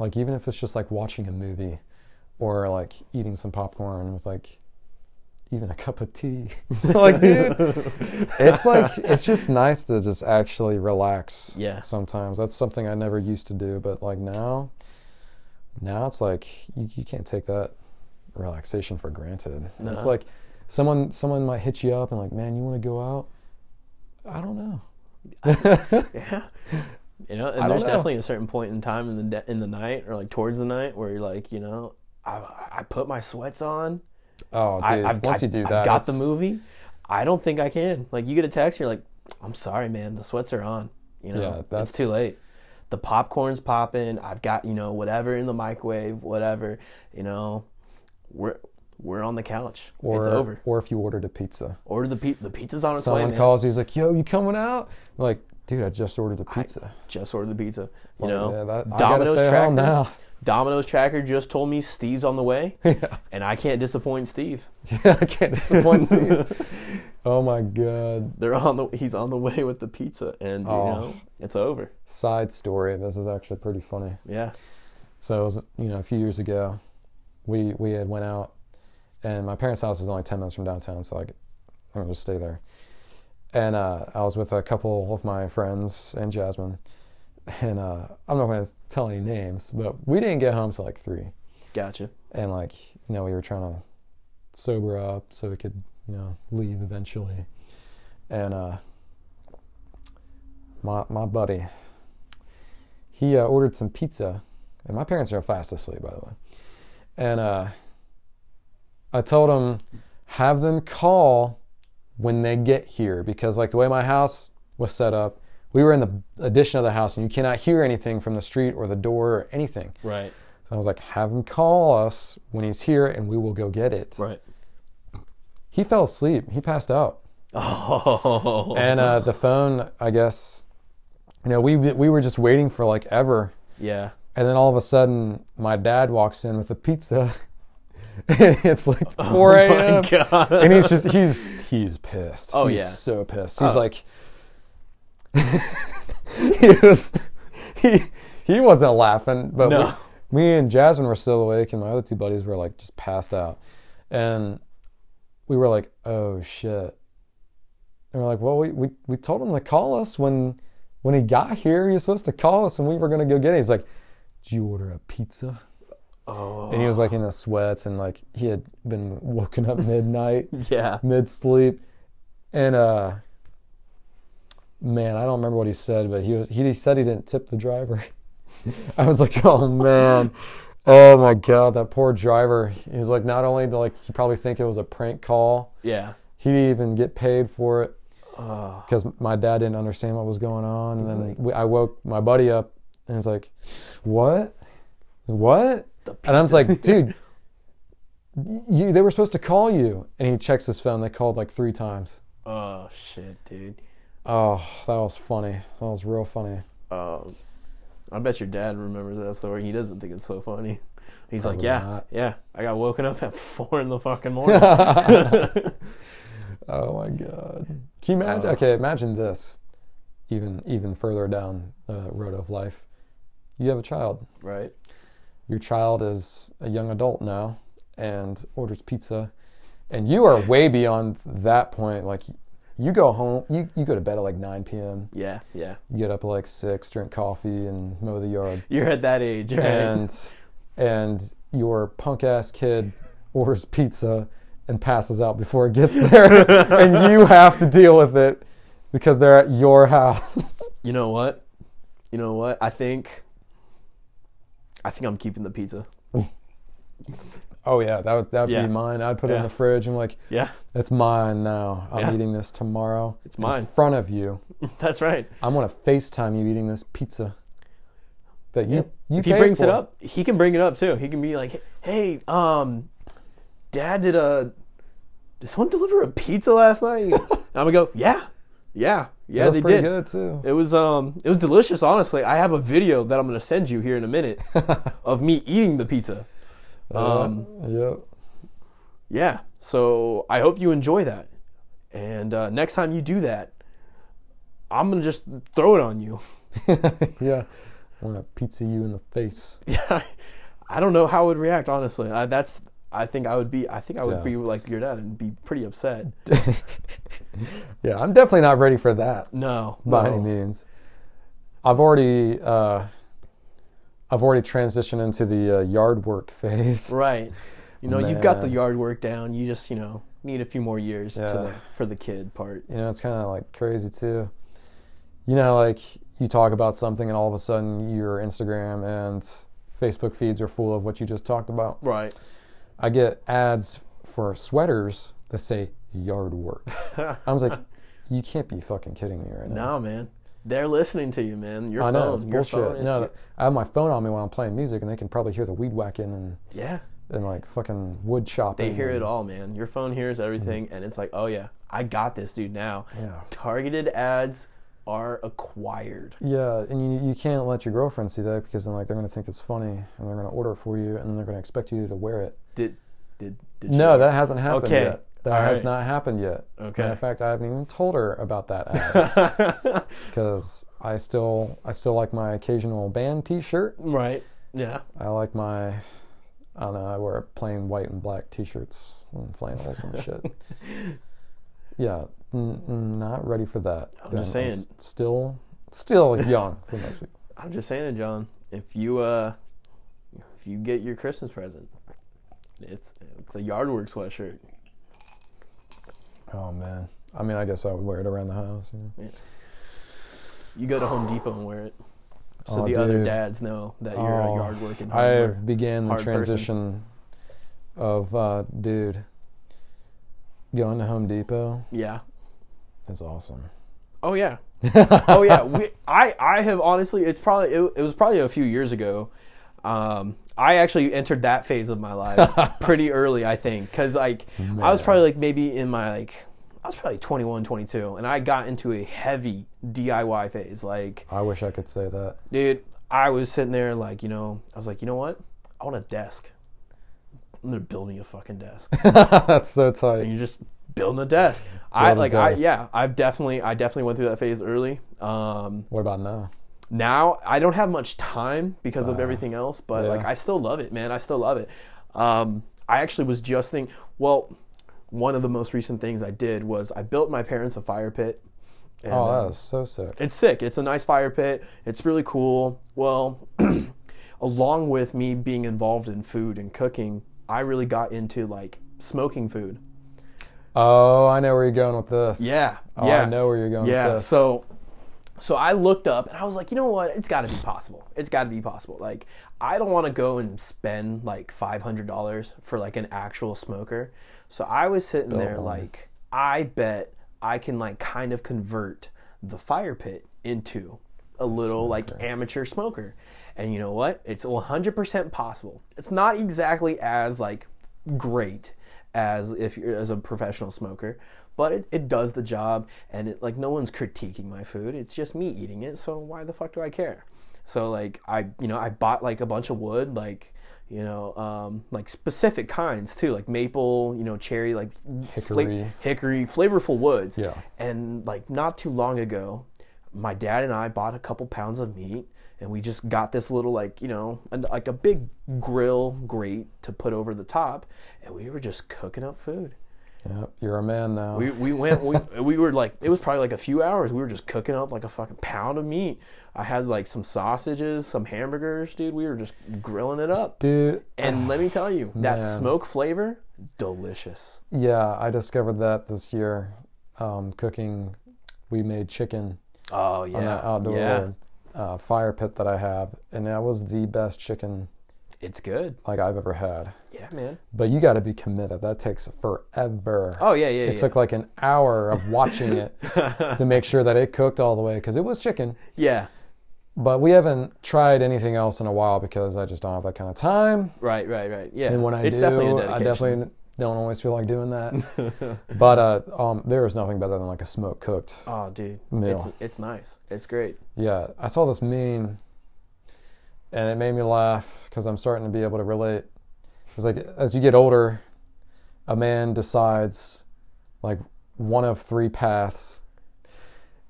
Like even if it's just like watching a movie or like eating some popcorn with like even a cup of tea *laughs* like dude it's like it's just nice to just actually relax Yeah. sometimes that's something i never used to do but like now now it's like you, you can't take that relaxation for granted No. it's like someone someone might hit you up and like man you want to go out i don't know *laughs* Yeah. You know, and there's know. definitely a certain point in time in the de- in the night or like towards the night where you're like, you know, I I put my sweats on. oh dude I, I've, once I, you do I've that got the movie. I don't think I can. Like you get a text, you're like, I'm sorry, man, the sweats are on. You know, Yeah, it's too late. The popcorn's popping. I've got you know whatever in the microwave, whatever. You know, we're we're on the couch. or, it's over. or if you ordered a pizza Order the pi- the pizza's on its someone way. Man. calls you he's like yo you coming out I'm like dude i just ordered the pizza Just ordered the pizza. You Like, know, yeah, that- I Domino's tracker. now. *laughs* Domino's tracker just told me Steve's on the way, *laughs* yeah and I can't disappoint Steve. yeah i can't disappoint steve *laughs* oh my god They're on the. He's on the way with the pizza, and you Oh. know it's over. side story this is actually pretty funny Yeah. so it was you know a few years ago we we had went out and my parents house is only 10 minutes from downtown so i could I could just stay there and uh, i was with a couple of my friends and jasmine. And uh, i'm not going to tell any names but we didn't get home till like three. Gotcha. and like you know we were trying to sober up so we could you know leave eventually. And uh my my buddy he uh, ordered some pizza. And my parents are fast asleep by the way. And uh i told him have them call when they get here because like the way my house was set up we were in the addition of the house and you cannot hear anything from the street or the door or anything Right. so I was like, have him call us when he's here and we will go get it. Right. He fell asleep. He passed out. Oh. And uh, the phone, I guess, you know, we we were just waiting for like ever. yeah. And then all of a sudden, my dad walks in with a pizza. *laughs* and *laughs* it's like 4 Oh a.m. my god. and he's just, he's, he's pissed. Oh, he's yeah. so pissed. He's Oh. like, *laughs* he was, he, he wasn't laughing, but No. we, me and Jasmine were still awake, and my other two buddies were like just passed out, and we were like, "Oh shit!" And we're like, "Well, we, we we told him to call us when when he got here. He was supposed to call us, and we were gonna go get it." He's like, "Did you order a pizza?" Oh. And he was like in the sweats, and like he had been woken up midnight, *laughs* Yeah. mid sleep, and uh. Man, I don't remember what he said, but he was he said he didn't tip the driver. *laughs* I was like, oh man, oh my god, that poor driver. He was like, not only did like he probably think it was a prank call, Yeah. he didn't even get paid for it Oh. because my dad didn't understand what was going on. And then we, I woke my buddy up, and he's like, what, what? And I was like, dude, *laughs* you they were supposed to call you. And he checks his phone. They called like three times. Oh shit, dude. Oh, that was funny. That was real funny. Um, I bet your dad remembers that story. He doesn't think it's so funny. He's like, yeah, not. yeah. I got woken up at *laughs* four in the fucking *laughs* morning. Oh my god. Can you imagine? Uh. okay, imagine this. Even even further down the road of life, you have a child. right. Your child is a young adult now and orders pizza, and you are way beyond that point. Like you go home, you, you go to bed at like 9 p.m. Yeah, yeah. You get up at like six, drink coffee, and mow the yard. You're at that age, right? and and your punk ass kid orders pizza and passes out before it gets there, *laughs* and you have to deal with it because they're at your *laughs* house. you know what? You know what? I think I think I'm keeping the pizza. Oh yeah, that would that would Yeah. be mine. I'd put it in Yeah. the fridge. I'm like, Yeah, it's mine now. I'm Yeah. eating this tomorrow. It's mine. in front of you. *laughs* that's right. I'm gonna FaceTime you eating this pizza. That you you if he paid brings it for. up, he can bring it up too. He can be like, "Hey, um, Dad, did a did someone deliver a pizza last night?" *laughs* And I'm gonna go, "Yeah, yeah, yeah, was they did. good too. It was um, it was delicious. Honestly, I have a video that I'm gonna send you here in a minute *laughs* of me eating the pizza. Um, yep. yeah. So I hope you enjoy that. And uh, next time you do that, I'm gonna just throw it on you. *laughs* *laughs* yeah. I'm gonna pizza you in the face. Yeah, I don't know how I would react. Honestly, I, that's. I think I would be. I think I would Yeah. be like your dad and be pretty upset. *laughs* yeah, I'm definitely not ready for that No, by no. any means. I've already uh, I've already transitioned into the uh, yard work *laughs* phase. Right. You know, you've got the yard work down. You just, you know, need a few more years to Yeah. the, for the kid part. You know, it's kind of like crazy too. You know, like you talk about something and all of a sudden your Instagram and Facebook feeds are full of what you just talked about. Right. I get ads for sweaters that say yard work. *laughs* I was like, you can't be fucking kidding me right now. no, man. They're listening to you, man. Your I phone. know it's bullshit. phone. no, I have my phone on me while I'm playing music, and they can probably hear the weed whacking and, Yeah. and like fucking wood chopping. They hear it all, man. Your phone hears everything, mm-hmm. and it's like, oh, yeah, I got this, dude, now. Yeah. Targeted ads are acquired. Yeah, and you, you can't let your girlfriend see that because then like they're gonna think it's funny and they're gonna order it for you and they're gonna expect you to wear it. Did, did, did No, that hasn't happened Okay. yet. That All has right. not happened yet. Okay. Matter of fact, I haven't even told her about that *laughs* ad because I still I still like my occasional band T-shirt. right. Yeah. I like my I don't know. I wear plain white and black T-shirts and flannels and *laughs* shit. Yeah, n- n- not ready for that. I'm just saying. s- still still *laughs* young for most people. I'm just saying, Jon. If you uh, if you get your Christmas present, it's it's a yard work sweatshirt. Oh man. I mean, I guess I would wear it around the house. You know? You go to Home Depot and wear it, so Oh, the other dads know that you're Oh, a yard work and I work. began the hard person. transition of uh, dude going to Home Depot Yeah. is awesome. Oh yeah. *laughs* Oh yeah. We, I I have honestly. It's probably it, it was probably a few years ago. Um, I actually entered that phase of my life *laughs* pretty early, I think, because like I was probably like maybe in my like I was probably 21, 22, and I got into a heavy DIY phase. Like, I wish I could say that. dude, I was sitting there like, you know, I was like, you know what? I want a desk. I'm gonna build me a fucking desk. *laughs* That's so and tight. you're just building a desk. I Build a like I yeah, I've definitely I definitely went through that phase early. Um, What about now? Now I don't have much time because of everything else, but yeah. like I still love it, man. I still love it. Um, I actually was just thinking, well, one of the most recent things I did was I built my parents a fire pit. And, Oh, that is so sick. it's sick. It's a nice fire pit. It's really cool. Well, *clears throat* along with me being involved in food and cooking, I really got into like smoking food. Oh, I know where you're going with this. Yeah. Oh, yeah. I know where you're going Yeah. with this. So so I looked up and I was like, you know what? It's got to be possible. It's got to be possible. Like I don't want to go and spend like $500 for like an actual smoker. So I was sitting there one. like I bet I can like kind of convert the fire pit into a little like amateur smoker. And you know what? It's 100% possible. It's not exactly as like great as if you're as a professional smoker, but it, it does the job and it like no one's critiquing my food. It's just me eating it, so why the fuck do I care? So like I you know, I bought like a bunch of wood, like you know, um, like specific kinds too, like maple, you know, cherry, like fla- Hickory. hickory, flavorful woods. Yeah. And like not too long ago, my dad and I bought a couple pounds of meat and we just got this little like, you know, like a big grill grate to put over the top and we were just cooking up food. Yep, you're a man now. We, we went we, *laughs* we were like it was probably like a few hours. We were just cooking up like a fucking pound of meat. I had like some sausages, some hamburgers, dude. We were just grilling it up. Dude, And let me tell you, that Man. smoke flavor, delicious. yeah, I discovered that this year. Um, cooking, we made chicken Oh on yeah. that outdoor yeah. uh, fire pit that I have, and that was the best chicken It's good. like I've ever had. Yeah, man. But you got to be committed. That takes forever. Oh yeah, yeah, it yeah. took like an hour of watching it *laughs* to make sure that it cooked all the way because it was chicken. yeah. But we haven't tried anything else in a while because I just don't have that kind of time. Right, right, right. Yeah. And when I it's do, definitely I definitely don't always feel like doing that. *laughs* but uh, um, there is nothing better than like a smoke cooked. Oh, dude. Meal. It's it's nice. It's great. Yeah, I saw this meme, and it made me laugh because I'm starting to be able to relate. It's like as you get older, a man decides like one of three paths.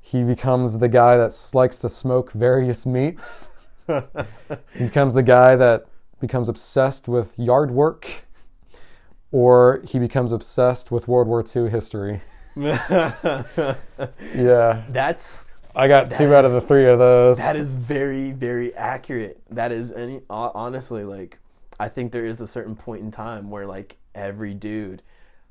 He becomes the guy that likes to smoke various meats. *laughs* he becomes the guy that becomes obsessed with yard work, or he becomes obsessed with World War II history. *laughs* Yeah, That's I got That two out of the three of those. that is very very accurate. That is any honestly like I think there is a certain point in time where like every dude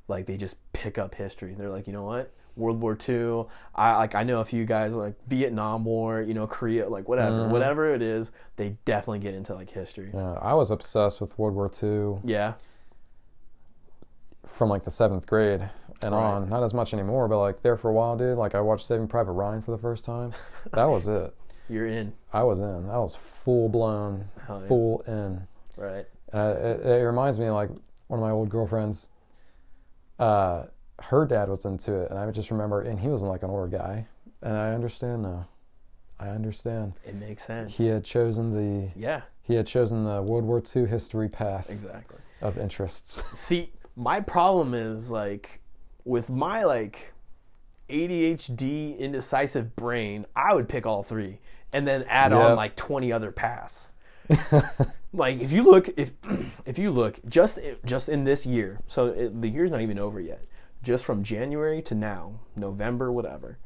like they just pick up history. They're like, you know what? World War II. I like I know a few guys like Vietnam War, you know, Korea, like whatever, Mm-hmm. whatever it is, they definitely get into like history. Yeah, I was obsessed with World War II Yeah. From like the seventh grade and Right. on. Not as much anymore, but like there for a while, dude. Like I watched Saving Private Ryan for the first time. That was it. *laughs* You're in. I was in. I was full blown, yeah. full in. Right. Uh, it, it reminds me like one of my old girlfriends. Uh, her dad was into it, and I just remember, and he was like an older guy, and I understand now. I understand. It makes sense. He had chosen the Yeah, he had chosen the World War II history path exactly. of interests. See, my problem is like with my like ADHD indecisive brain, I would pick all three and then add on like 20 other paths. *laughs* like if you look if *clears throat* if you look just just in this year, so it, the year's not even over yet. Just from January to now, November whatever.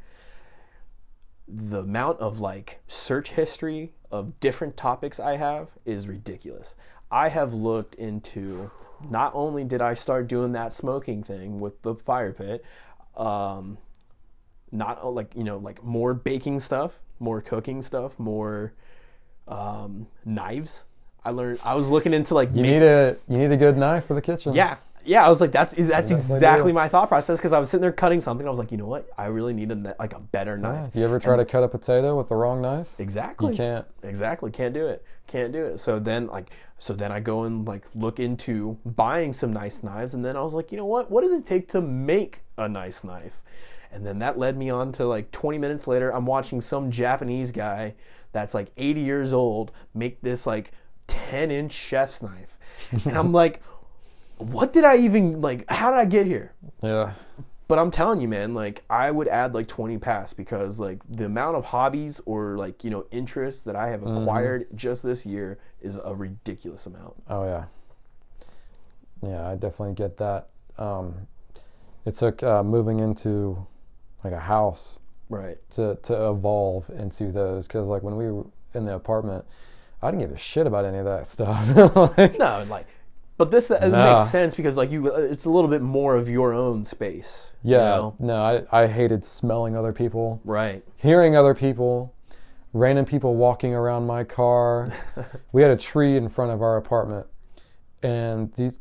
The amount of like search history of different topics I have is ridiculous. I have looked into not only did I start doing that smoking thing with the fire pit, um, not uh, like you know like more baking stuff, more cooking stuff, more um, knives. I learned. I was looking into like You make- need a you need a good knife for the kitchen. yeah, yeah. I was like, that's that's exactly my thought process because I was sitting there cutting something. I was like, you know what? I really need a like a better Yeah. knife. You ever try to cut a potato with the wrong knife? Exactly. You can't. Exactly. Can't do it. Can't do it. So then like so then I go and like look into buying some nice knives and then I was like, you know what? What does it take to make a nice knife? And then that led me on to like 20 minutes later I'm watching some Japanese guy that's like 80 years old make this like 10 inch chef's knife. And I'm *laughs* like what did I even like how did I get here? Yeah. But I'm telling you, man, like I would add like 20 pass because like the amount of hobbies or like, you know, interests that I have acquired just this year is a ridiculous amount. Oh yeah. Yeah, I definitely get that. Um, it took uh, moving into like a house Right. to to evolve into those because like when we were in the apartment, I didn't give a shit about any of that stuff. *laughs* like, No, like but this it Nah. makes sense because like you it's a little bit more of your own space. you yeah, know? no, I I hated smelling other people, Right. hearing other people, random people walking around my car. *laughs* we had a tree in front of our apartment, and these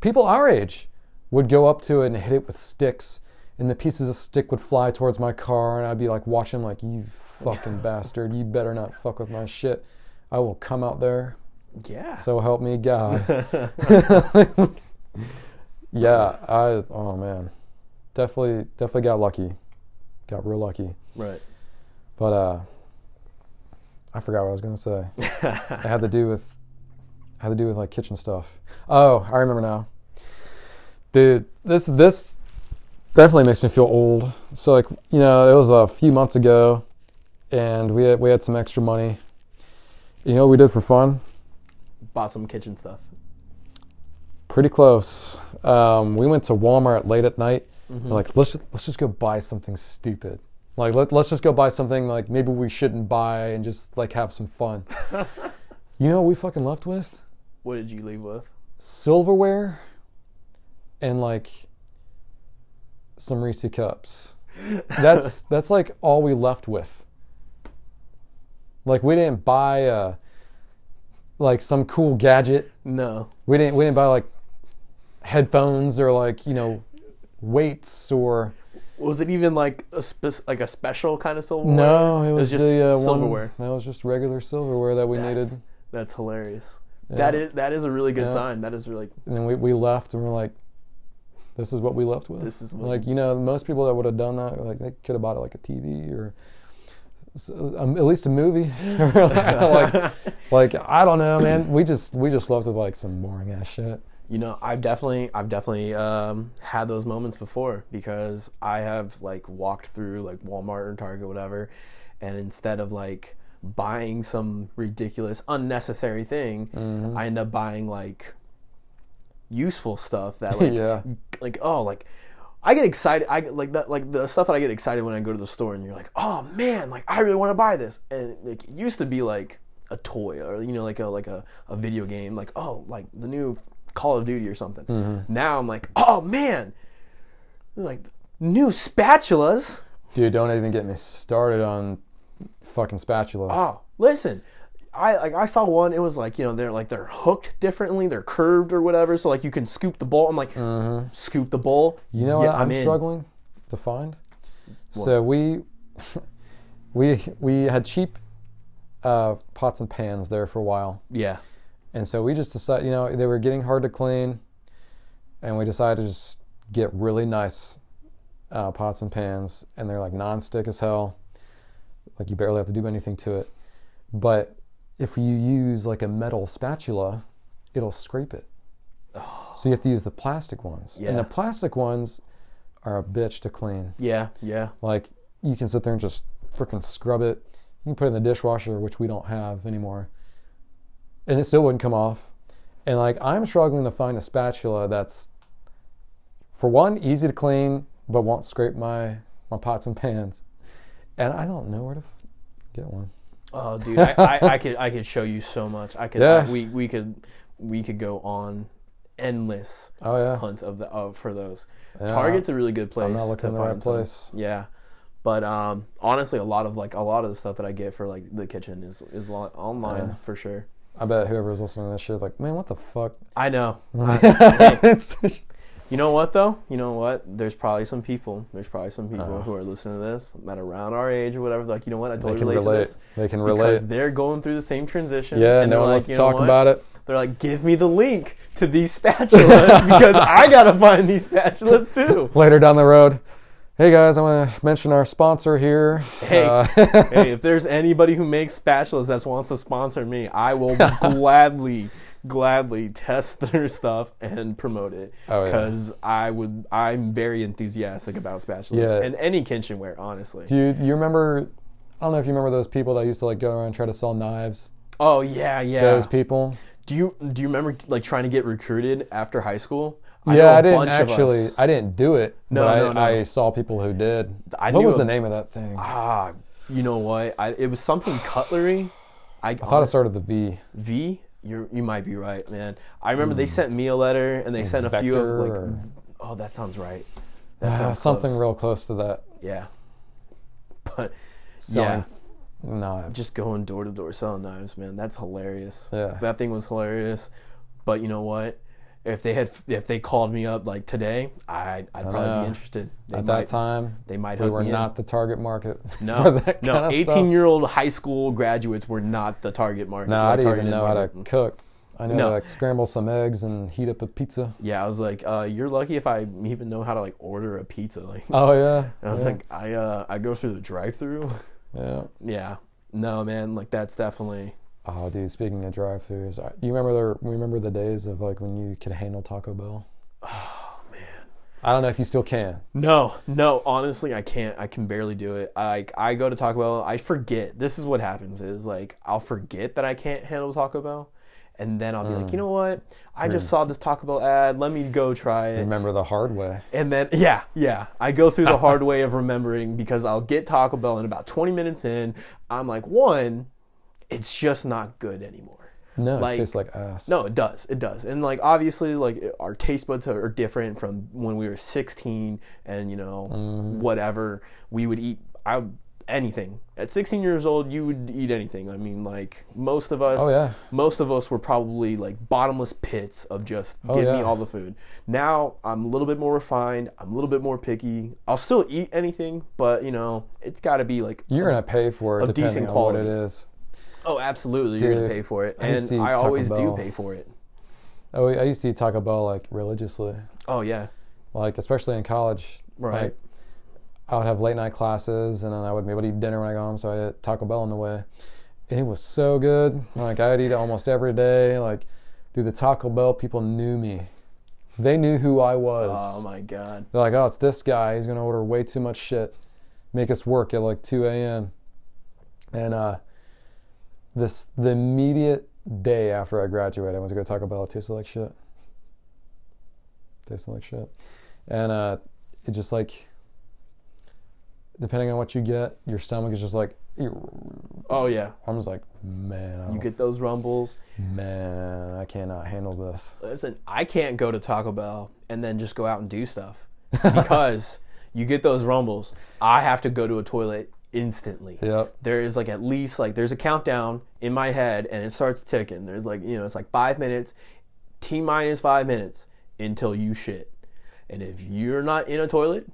people our age would go up to it and hit it with sticks, and the pieces of stick would fly towards my car, and I'd be like watching, like you fucking *laughs* bastard, you better not fuck with my shit. I will come out there. Yeah. So help me God. *laughs* *laughs* yeah, I oh man. Definitely definitely got lucky. Got real lucky. right. But uh I forgot what I was gonna say. It had to do with had to do with like kitchen stuff. Oh, I remember now. Dude, this this definitely makes me feel old. So like, you know, it was a few months ago and we had we had some extra money. You know what we did for fun? Bought some kitchen stuff. Pretty close. Um, we went to Walmart late at night. We're like, let's just, let's just go buy something stupid. Like, let, let's just go buy something like maybe we shouldn't buy and just like have some fun. *laughs* you know what we fucking left with? What did you leave with? Silverware and like some Reese cups. That's *laughs* that's like all we left with. Like we didn't buy uh like some cool gadget. No. We didn't we didn't buy like headphones or like, you know, weights or Was it even like a spe- like a special kind of silverware? no, it was, just the uh, silverware. One, that was just regular silverware that we That's, needed. that's hilarious. That is that is a really good Yeah. sign. That is really And then we, we left and we're like this is what we left with. This is what like you know most people that would have done that like they could have bought it like a TV or um, at least a movie. *laughs* like like I don't know, man. We just we just left with like some boring ass shit. You know, I've definitely, I've definitely um, had those moments before because I have like walked through like Walmart or Target, whatever, and instead of like buying some ridiculous, unnecessary thing, Mm-hmm. I end up buying like useful stuff that *laughs* like, Yeah. like oh, like I get excited. I get like that, like the stuff that I get excited when I go to the store, and you're like, oh man, like I really want to buy this, and like it used to be like a toy or you know like a like a, a video game, like oh like the new Call of Duty or something. Mm-hmm. Now I'm like, oh man, like new spatulas. Dude, don't even get me started on fucking spatulas. Oh, listen. I like I saw one. It was like you know they're like they're hooked differently, they're curved or whatever. So like you can scoop the bowl. I'm like, scoop the bowl. You know Yeah, what I'm, in. struggling to find? So we *laughs* we we had cheap uh, pots and pans there for a while, Yeah, and so we just decided, you know, they were getting hard to clean, and we decided to just get really nice uh, pots and pans, and they're like non-stick as hell, like you barely have to do anything to it. But if you use like a metal spatula, it'll scrape it. Oh. So you have to use the plastic ones, and the plastic ones are a bitch to clean. yeah, yeah. Like you can sit there and just freaking scrub it. You can put it in the dishwasher, which we don't have anymore, and it still wouldn't come off. And like I'm struggling to find a spatula that's, for one, easy to clean but won't scrape my my pots and pans. And I don't know where to get one. Oh, dude, *laughs* I, I, I could I could show you so much. I could Yeah. I- we we could we could go on endless Oh yeah, hunts of the of for those. Yeah. Target's a really good place. I'm not looking to in the find right some. place. Yeah, but um, honestly, a lot of like a lot of the stuff that I get for like the kitchen is is online Yeah. for sure. I bet whoever's listening to this shit is like, man, what the fuck? I know. *laughs* Just- *laughs* You know what though? You know what? There's probably some people. There's probably some people Oh. who are listening to this that are around our age or whatever. Like, you know what? I totally relate, relate. to this They can relate because they're going through the same transition. Yeah, and no they're one like, wants to talk about it. They're like, give me the link to these *laughs* spatulas *laughs* because I gotta find these spatulas too. Later down the road, hey guys, I want to mention our sponsor here. Hey, Uh, *laughs* hey, if there's anybody who makes spatulas that wants to sponsor me, I will gladly, gladly test *laughs* their stuff and promote it Oh, yeah. because I would. I'm very enthusiastic about spatulas Yeah. and any kitchenware, honestly. Do you, you remember? I don't know if you remember those people that used to like go around and try to sell knives. Oh yeah, yeah. Those people. do you do you remember like trying to get recruited after high school? I yeah, I didn't actually. I didn't do it. No, but no, I, no. I saw people who did. I what was a- the name of that thing? Ah, you know what? I, it was something cutlery. I, thought it started with a V. V. You you might be right, man. I remember they sent me a letter and they sent a few of Hmm. Like. or- Oh, that sounds right. That Uh, sounds something close. real close to that. Yeah. *laughs* But Selling yeah, knives. just going door to door selling knives, man. That's hilarious. Yeah. That thing was hilarious. But you know what? If they had, if they called me up like today, I'd, I'd probably know. be interested. They At might, that time, they might we were me in. not the target market. No, *laughs* no. kind of stuff. Eighteen-year-old high school graduates were not the target market. No, I didn't even know how to cook. I know No. how to like, scramble some eggs and heat up a pizza. Yeah, I was like, uh, "You're lucky if I even know how to like order a pizza." Like, *laughs* Oh yeah, *laughs* I'm yeah. like, I uh, I go through the drive-through. yeah. yeah, no, man, like that's definitely. Oh, dude. Speaking of drive-throughs, you remember the remember the days of like when you could handle Taco Bell? Oh man. I don't know if you still can. No, no, honestly, I can't. I can barely do it. I like I go to Taco Bell, I forget. This is what happens is like I'll forget that I can't handle Taco Bell, and then I'll be like, mm. you know what? I just mm. saw this Taco Bell ad. Let me go try it. Remember the hard way. And then yeah, yeah, I go through the hard way of remembering because I'll get Taco Bell and about 20 minutes in, I'm like, one, it's just not good anymore. No, Like- it tastes like ass. No, it does. It does. And like obviously like our taste buds are different from when we were 16 and you know Mm-hmm. whatever we would eat I anything. At 16 years old, you would eat anything. I mean, like most of us, Oh yeah. most of us were probably like bottomless pits of just Oh, give me all the food. Now I'm a little bit more refined. I'm a little bit more picky. I'll still eat anything, but you know, it's got to be like You're gonna pay for it depending decent what it quality. is. Oh, absolutely, you're gonna pay for it, I used and eat I Taco always do Bell. pay for it. Oh, I used to eat Taco Bell like religiously, Oh yeah, like especially in college. right. Like, I would have late night classes, and then I would be able to eat dinner when I got home. So I had Taco Bell on the way, and it was so good. Like I would eat it almost every day. Like, dude, the Taco Bell people knew me. They knew who I was. oh my god. They're like, oh, it's this guy. He's gonna order way too much shit, make us work at like 2 a.m. And uh, this the immediate day after I graduated, I went to go Taco Bell. It tasted like shit. Tasted like shit, and uh, it just like depending on what you get, your stomach is just like. Oh yeah, I'm just like, man, you get those rumbles. man, I cannot handle this. Listen, I can't go to Taco Bell and then just go out and do stuff *laughs* because you get those rumbles. I have to go to a toilet instantly. Yep. There is like at least like there's a countdown in my head and it starts ticking. There's like you know it's like five minutes, t minus five minutes until you shit. And if you're not in a toilet,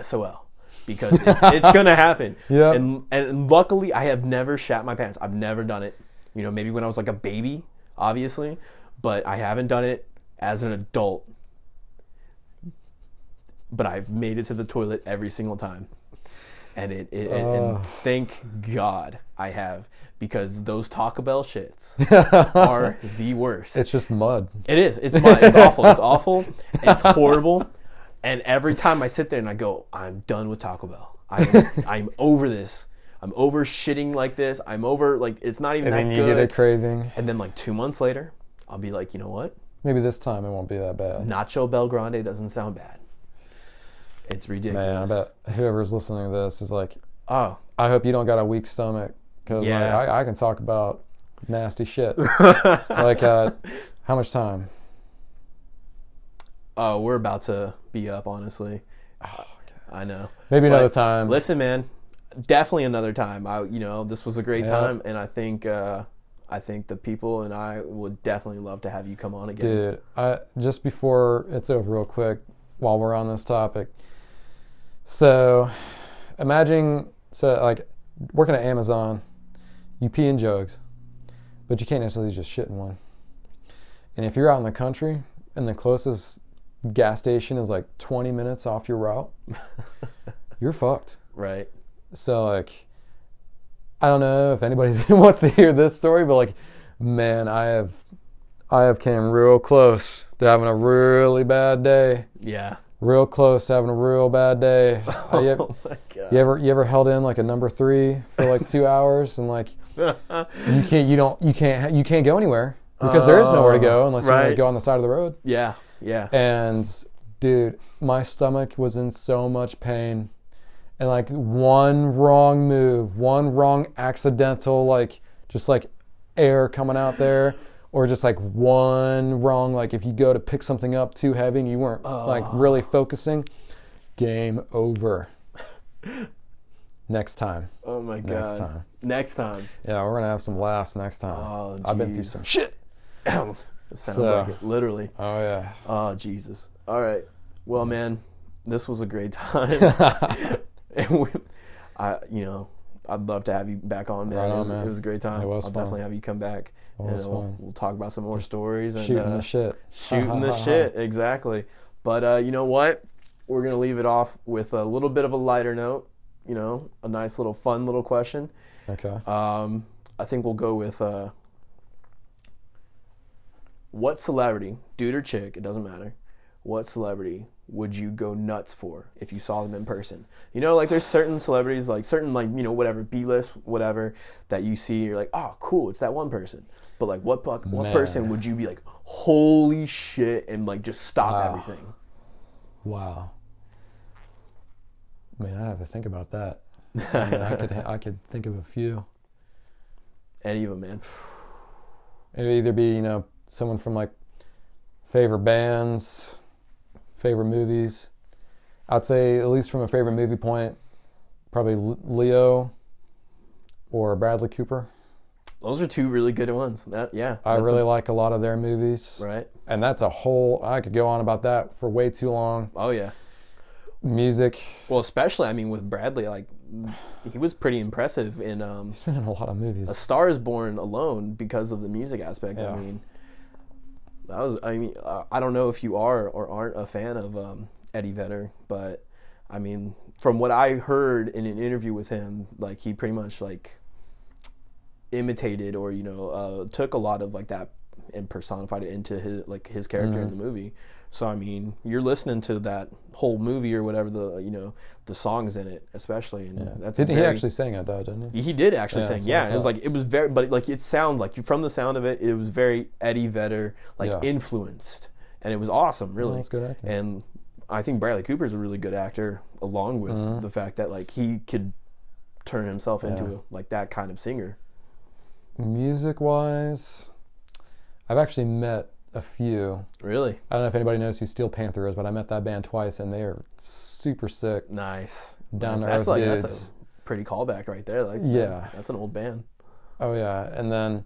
SOL. Because it's, *laughs* it's gonna happen. Yep. And and luckily I have never shat my pants. I've never done it. You know, maybe when I was like a baby, obviously, but I haven't done it as an adult. But I've made it to the toilet every single time. And it, it and- and thank God I have because those Taco Bell shits *laughs* are the worst. It's just mud. It is. It's mud. It's awful. It's awful. It's horrible. And every time I sit there and I go, I'm done with Taco Bell. I'm, *laughs* I'm over this. I'm over shitting like this. I'm over like it's not even And that then you good. get a craving. and then like two months later, I'll be like, you know what? Maybe this time it won't be that bad. Nacho BellGrande doesn't sound bad. It's Man, I ridiculous. bet whoever's listening to this is like, Oh, I hope you don't got a weak stomach because Yeah. like, I, I can talk about nasty shit. *laughs* like, uh, how much time? oh, we're about to be up. Honestly, Oh, I know. Maybe another But time. Listen, man, definitely another time. I, you know, this was a great Yeah. time, and I think, uh, I think the people and I would definitely love to have you come on again. Dude, I, just before it's over, real quick, while we're on this topic. So, imagine, so like, working at Amazon, you pee in jugs, but you can't necessarily just shit in one. And if you're out in the country and the closest gas station is like 20 minutes off your route, *laughs* you're fucked. Right. So like, I don't know if anybody *laughs* wants to hear this story, but like, man, I have, I have came real close to having a really bad day. Yeah. Real close to having a real bad day. *laughs* Uh, you, oh my god. you ever, you ever held in like a number three for like two hours and like you *laughs* can't, you don't, you can't, you can't go anywhere because there is nowhere to go unless you right. like, go on the side of the road. yeah. Yeah. And dude, my stomach was in so much pain. And like one wrong move, one wrong accidental, like just like air coming out there, or just like one wrong, like if you go to pick something up too heavy and you weren't like really focusing, game over. next time. Oh my god. Next time. Next time. Yeah, we're gonna have some laughs next time. Oh, I've been through some shit. *coughs* Sounds So- like it. Literally. Oh yeah. Oh Jesus. All right. Well, man, this was a great *laughs* time. *laughs* and we, I, you know, I'd love to have you back on, man. Right it, was, man. it was a great time. It was I'll fun. definitely have you come back. It and was we'll, fun. we'll talk about some more stories and Shooting uh, the shit. shooting the *laughs* shit. Exactly. But uh, you know what? We're gonna leave it off with a little bit of a lighter note. You know, a nice little fun little question. Okay. Um, I think we'll go with uh, what celebrity, dude or chick, it doesn't matter. What celebrity would you go nuts for if you saw them in person? You know, like there's certain celebrities, like certain like you know whatever B list, whatever that you see, you're like, oh, cool, it's that one person. But like, what what Man. person would you be like, holy shit, and like just stop Wow. everything? Wow. Man, I have to think about that. *laughs* I, mean, I could I could think of a few. Any of them, man. It'd either be you know someone from like favorite bands, favorite movies. I'd say at least from a favorite movie point, probably Leo or Bradley Cooper. Those are two really good ones. That yeah. I really a- like a lot of their movies. right. And that's a whole, I could go on about that for way too long. Oh yeah. Music, Well, especially I mean with Bradley, like he was pretty impressive in um, he's been in a lot of movies. A Star Is Born alone because of the music aspect. I mean, that was. I mean, I don't know if you are or aren't a fan of um, Eddie Vedder, but I mean, from what I heard in an interview with him, like he pretty much like imitated or you know uh, took a lot of like that and personified it into his like his character in the movie. So I mean, you're listening to that whole movie or whatever the you know the songs in it, especially, and that's a Didn't he actually sing it though, didn't he? he did actually Yeah, sing. Yeah, it was like it was very, but like it sounds like from the sound of it, it was very Eddie Vedder like Yeah. influenced, and it was awesome, really. that's good acting. And I think Bradley Cooper's a really good actor, along with Mm-hmm. the fact that like he could turn himself into Yeah. a, like that kind of singer. Music wise, I've actually met a few. Really I don't know if anybody knows who Steel Panther is, but I met that band twice and they are super sick. nice. Down nice. to That's like that's dudes. a pretty callback right there. Like Yeah. that's an old band. Oh yeah, and then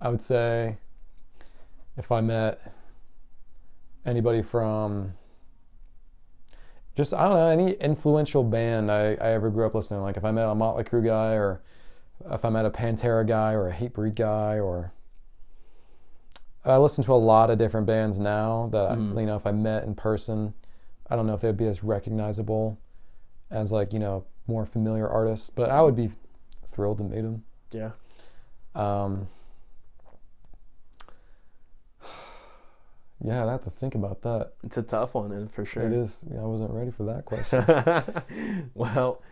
I would say if I met anybody from just I don't know any influential band I, I ever grew up listening like if I met a Motley Crue guy or if I met a Pantera guy or a Hatebreed guy or I listen to a lot of different bands now that I, you know if I met in person I don't know if they'd be as recognizable as like you know more familiar artists, but I would be thrilled to meet them. Yeah. Um, *sighs* yeah, I'd have to think about that. It's a tough one, and for sure. It is. Yeah, I wasn't ready for that question. *laughs* well,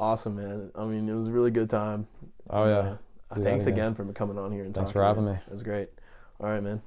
awesome, man. I mean, it was a really good time. Oh yeah. Uh, thanks again. again for coming on here and talking. Thanks for having me. It was great. All right, man.